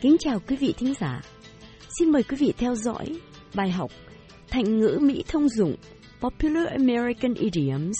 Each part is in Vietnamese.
Kính chào quý vị thính giả. Xin mời quý vị theo dõi bài học Thành ngữ Mỹ thông dụng Popular American Idioms,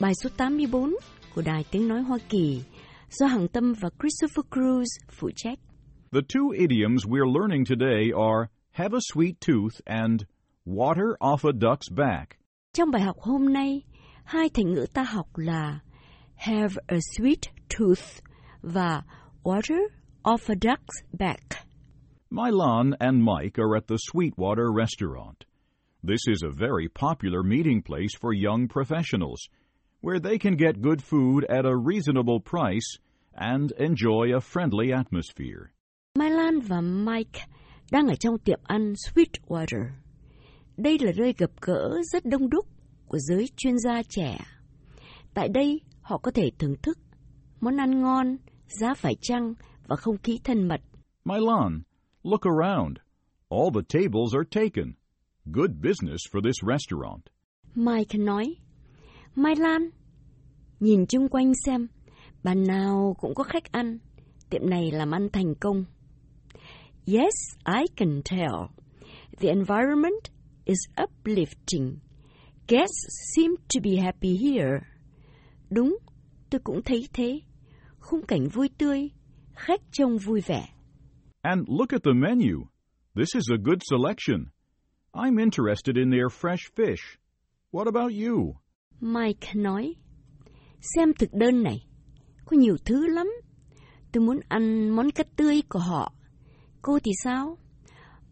bài số 84 của Đài Tiếng Nói Hoa Kỳ do Hằng Tâm và Christopher Cruz phụ trách. The two idioms we're learning today are have a sweet tooth and water off a duck's back. Trong bài học hôm nay, hai thành ngữ ta học là have a sweet tooth và water off a duck's back. Milan and Mike are at the Sweetwater restaurant. This is a very popular meeting place for young professionals, where they can get good food at a reasonable price and enjoy a friendly atmosphere. Milan và Mike đang ở trong tiệm ăn Sweetwater. Đây là nơi gặp gỡ rất đông đúc của giới chuyên gia trẻ. Tại đây, họ có thể thưởng thức món ăn ngon, giá phải chăng và không khí thân mật. Milan, look around. All the tables are taken. Good business for this restaurant. Mike nói, Mai Lan, nhìn chung quanh xem, bàn nào cũng có khách ăn. Tiệm này làm ăn thành công. Yes, I can tell. The environment is uplifting. Guests seem to be happy here. Đúng, tôi cũng thấy thế. Khung cảnh vui tươi, khách trông vui vẻ. And look at the menu. This is a good selection. I'm interested in their fresh fish. What about you? Mike nói, xem thực đơn này, có nhiều thứ lắm. Tôi muốn ăn món cá tươi của họ. Cô thì sao?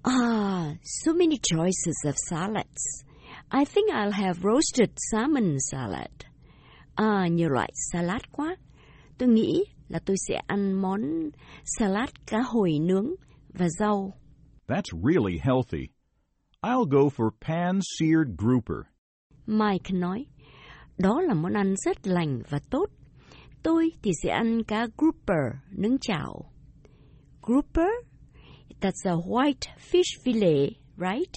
Ah, so many choices of salads. I think I'll have roasted salmon salad. À, nhiều loại salad quá. Tôi nghĩ là tôi sẽ ăn món salad cá hồi nướng và rau. That's really healthy. I'll go for pan-seared grouper. Mike nói, đó là món ăn rất lành và tốt. Tôi thì sẽ ăn cá grouper nướng chảo. Grouper? That's a white fish fillet, right?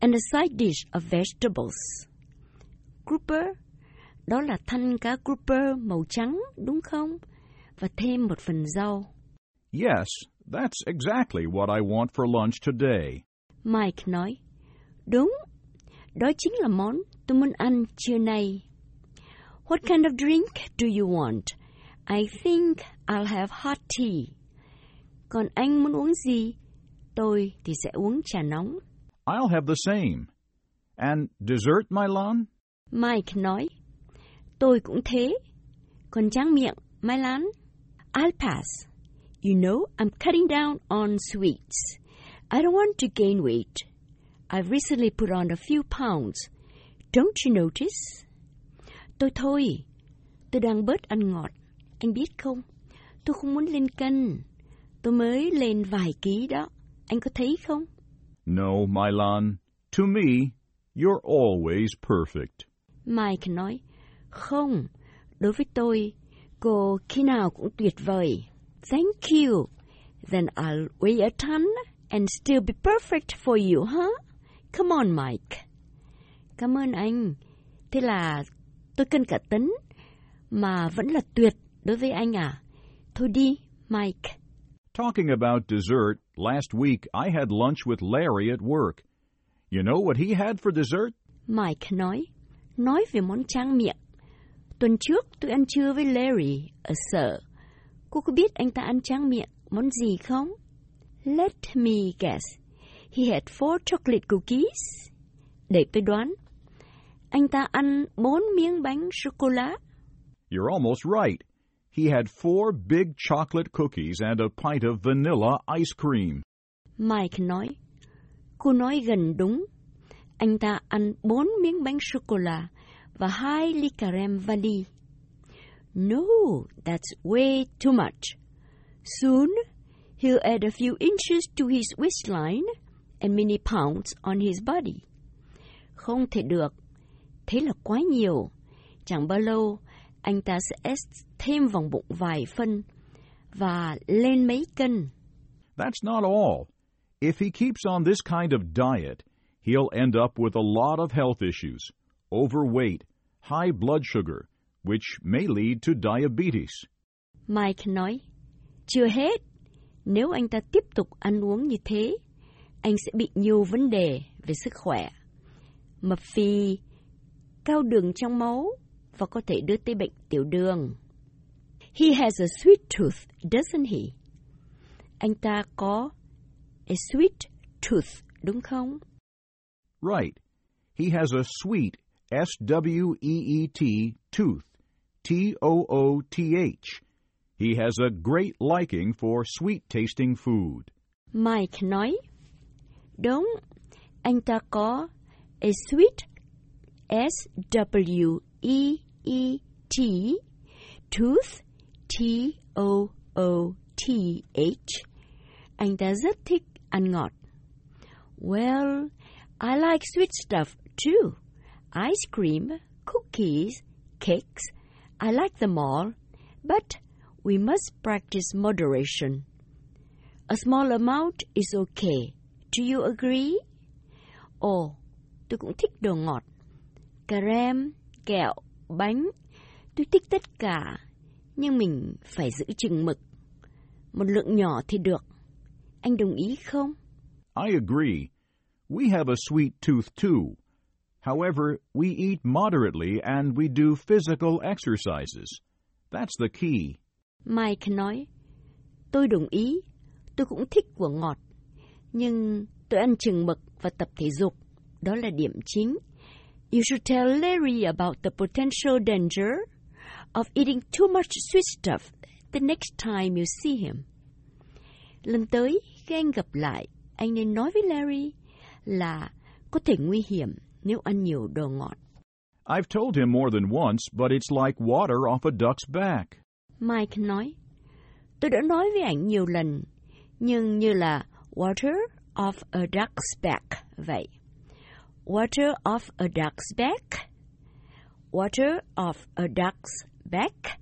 And a side dish of vegetables. Grouper? Đó là thanh cá grouper màu trắng, đúng không? Và thêm một phần rau. Yes, that's exactly what I want for lunch today. Mike nói, đúng, đó chính là món tôi muốn ăn trưa nay. What kind of drink do you want? I think I'll have hot tea. Còn anh muốn uống gì? Tôi thì sẽ uống trà nóng. I'll have the same. And dessert, Milan? Mike nói, tôi cũng thế. Còn tráng miệng, Mai Lan? I'll pass. You know, I'm cutting down on sweets. I don't want to gain weight. I've recently put on a few pounds. Don't you notice? Tôi thôi, tôi đang bớt ăn ngọt. Anh biết không? Tôi không muốn lên cân. Tôi mới lên vài ký đó. Anh có thấy không? No, Milan. To me, you're always perfect. Mike nói, không, đối với tôi, cô khi nào cũng tuyệt vời. Thank you. Then I'll weigh a ton and still be perfect for you, huh? Come on, Mike. Cảm ơn anh. Thế là tôi cân cả tấn, mà vẫn là tuyệt đối với anh à? Thôi đi, Mike. Talking about dessert, last week I had lunch with Larry at work. You know what he had for dessert? Mike nói, nói về món tráng miệng. Tuần trước tôi ăn trưa với Larry ở sở. Cô có biết anh ta ăn tráng miệng món gì không? Let me guess. He had four chocolate cookies. Để tôi đoán. Anh ta ăn bốn miếng bánh sô-cô-la. You're almost right. He had four big chocolate cookies and a pint of vanilla ice cream. Mike nói. Cô nói gần đúng. Anh ta ăn bốn miếng bánh sô-cô-la và hai ly cà rem vali. No, that's way too much. Soon, he'll add a few inches to his waistline and many pounds on his body. Không thể được. Thế là quá nhiều. Chẳng bao lâu, anh ta sẽ thêm vòng bụng vài phân và lên mấy cân. That's not all. If he keeps on this kind of diet, he'll end up with a lot of health issues overweight, high blood sugar, which may lead to diabetes. Mike nói, chưa hết. Nếu anh ta tiếp tục ăn uống như thế, anh sẽ bị nhiều vấn đề về sức khỏe. Mập phì, cao đường trong máu và có thể đưa tới bệnh tiểu đường. He has a sweet tooth, doesn't he? Anh ta có a sweet tooth, đúng không? Right. He has a sweet, S W E E T, tooth, T O O T H. He has a great liking for sweet tasting food. Mike nói, đúng, anh ta có a sweet, S W E E T, tooth, T O O T H. Anh ta rất thích ăn ngọt. Well, I like sweet stuff too. Ice cream, cookies, cakes. I like them all. But we must practice moderation. A small amount is okay. Do you agree? Ồ, tôi cũng thích đồ ngọt. Cà kẹo, bánh. Tôi thích tất cả. Nhưng mình phải giữ chừng mực. Một lượng nhỏ thì được. Anh đồng ý không? I agree. We have a sweet tooth too. However, we eat moderately and we do physical exercises. That's the key. Mike nói, tôi đồng ý, tôi cũng thích của ngọt, nhưng tôi ăn chừng mực và tập thể dục, đó là điểm chính. You should tell Larry about the potential danger of eating too much sweet stuff the next time you see him. Lần tới, khi anh gặp lại, anh nên nói với Larry là có thể nguy hiểm nếu ăn nhiều đồ ngọt. I've told him more than once, but it's like water off a duck's back. Mike nói, tôi đã nói với anh nhiều lần, nhưng như là water off a duck's back vậy. Water off a duck's back. Water off a duck's back.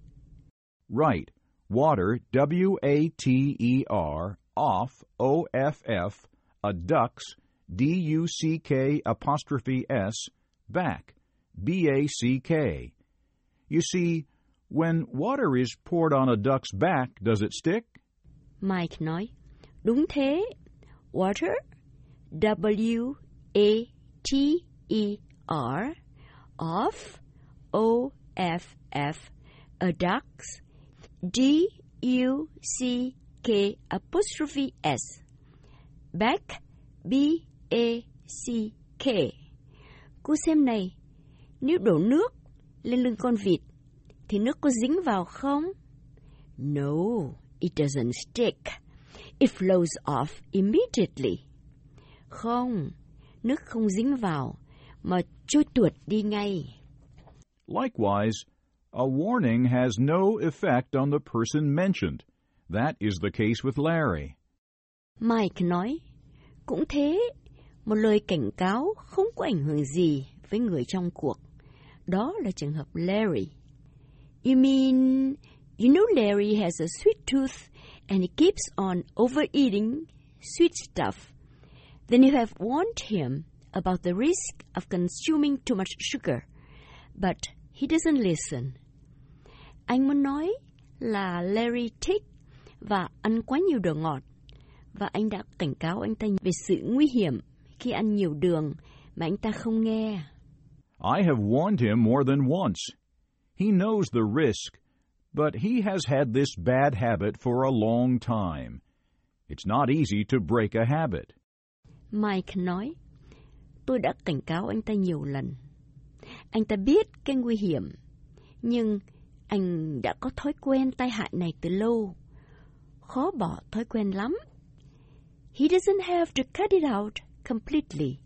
Right. Water, W A T E R, off, O F F, a duck's, D U C K apostrophe S, back, B A C K. You see, when water is poured on a duck's back, does it stick? Mike nói, đúng thế. Water, W A T E R, off, O F F, a duck's, D U C K apostrophe S, back, B A C K. Cô xem này, nếu đổ nước lên lưng con vịt, thì nước có dính vào không? No, it doesn't stick. It flows off immediately. Không, nước không dính vào, mà trôi tuột đi ngay. Likewise, a warning has no effect on the person mentioned. That is the case with Larry. Mike nói, cũng thế, một lời cảnh cáo không có ảnh hưởng gì với người trong cuộc. Đó là trường hợp Larry. You mean, you know Larry has a sweet tooth and he keeps on overeating sweet stuff. Then you have warned him about the risk of consuming too much sugar, but he doesn't listen. Anh muốn nói là Larry thích và ăn quá nhiều đồ ngọt, và anh đã cảnh cáo anh ta về sự nguy hiểm khi ăn nhiều đường mà anh ta không nghe. I have warned him more than once. He knows the risk, but he has had this bad habit for a long time. It's not easy to break a habit. Mike nói, tôi đã cảnh cáo anh ta nhiều lần. Anh ta biết cái nguy hiểm, nhưng anh đã có thói quen tai hại này từ lâu. Khó bỏ thói quen lắm. He doesn't have to cut it out completely.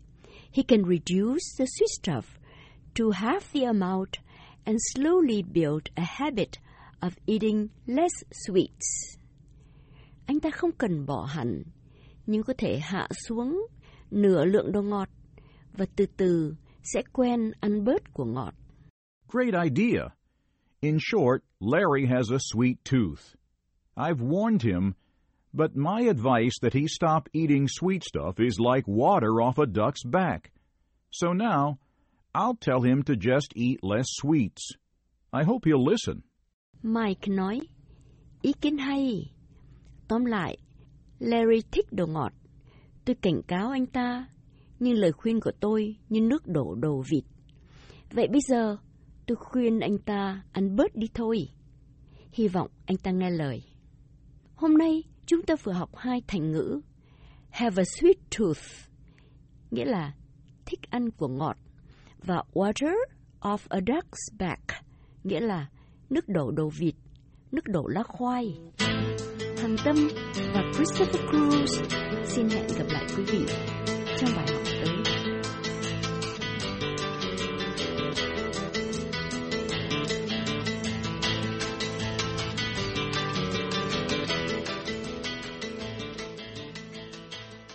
He can reduce the sweet stuff to half the amount and slowly build a habit of eating less sweets. Anh ta không cần bỏ hẳn, nhưng có thể hạ xuống nửa lượng đồ ngọt và từ từ sẽ quen ăn bớt của ngọt. Great idea. In short, Larry has a sweet tooth. I've warned him, but my advice that he stop eating sweet stuff is like water off a duck's back. So now, I'll tell him to just eat less sweets. I hope he'll listen. Mike nói, ý kiến hay. Tóm lại, Larry thích đồ ngọt. Tôi cảnh cáo anh ta, nhưng lời khuyên của tôi như nước đổ đồ vịt. Vậy bây giờ, tôi khuyên anh ta ăn bớt đi thôi. Hy vọng anh ta nghe lời. Hôm nay, chúng ta vừa học hai thành ngữ. Have a sweet tooth, nghĩa là thích ăn của ngọt, và water of a duck's back, nghĩa là nước đổ đầu vịt, nước đổ lá khoai. Hằng Tâm và Christopher Cruz xin hẹn gặp lại quý vị trong bài học tới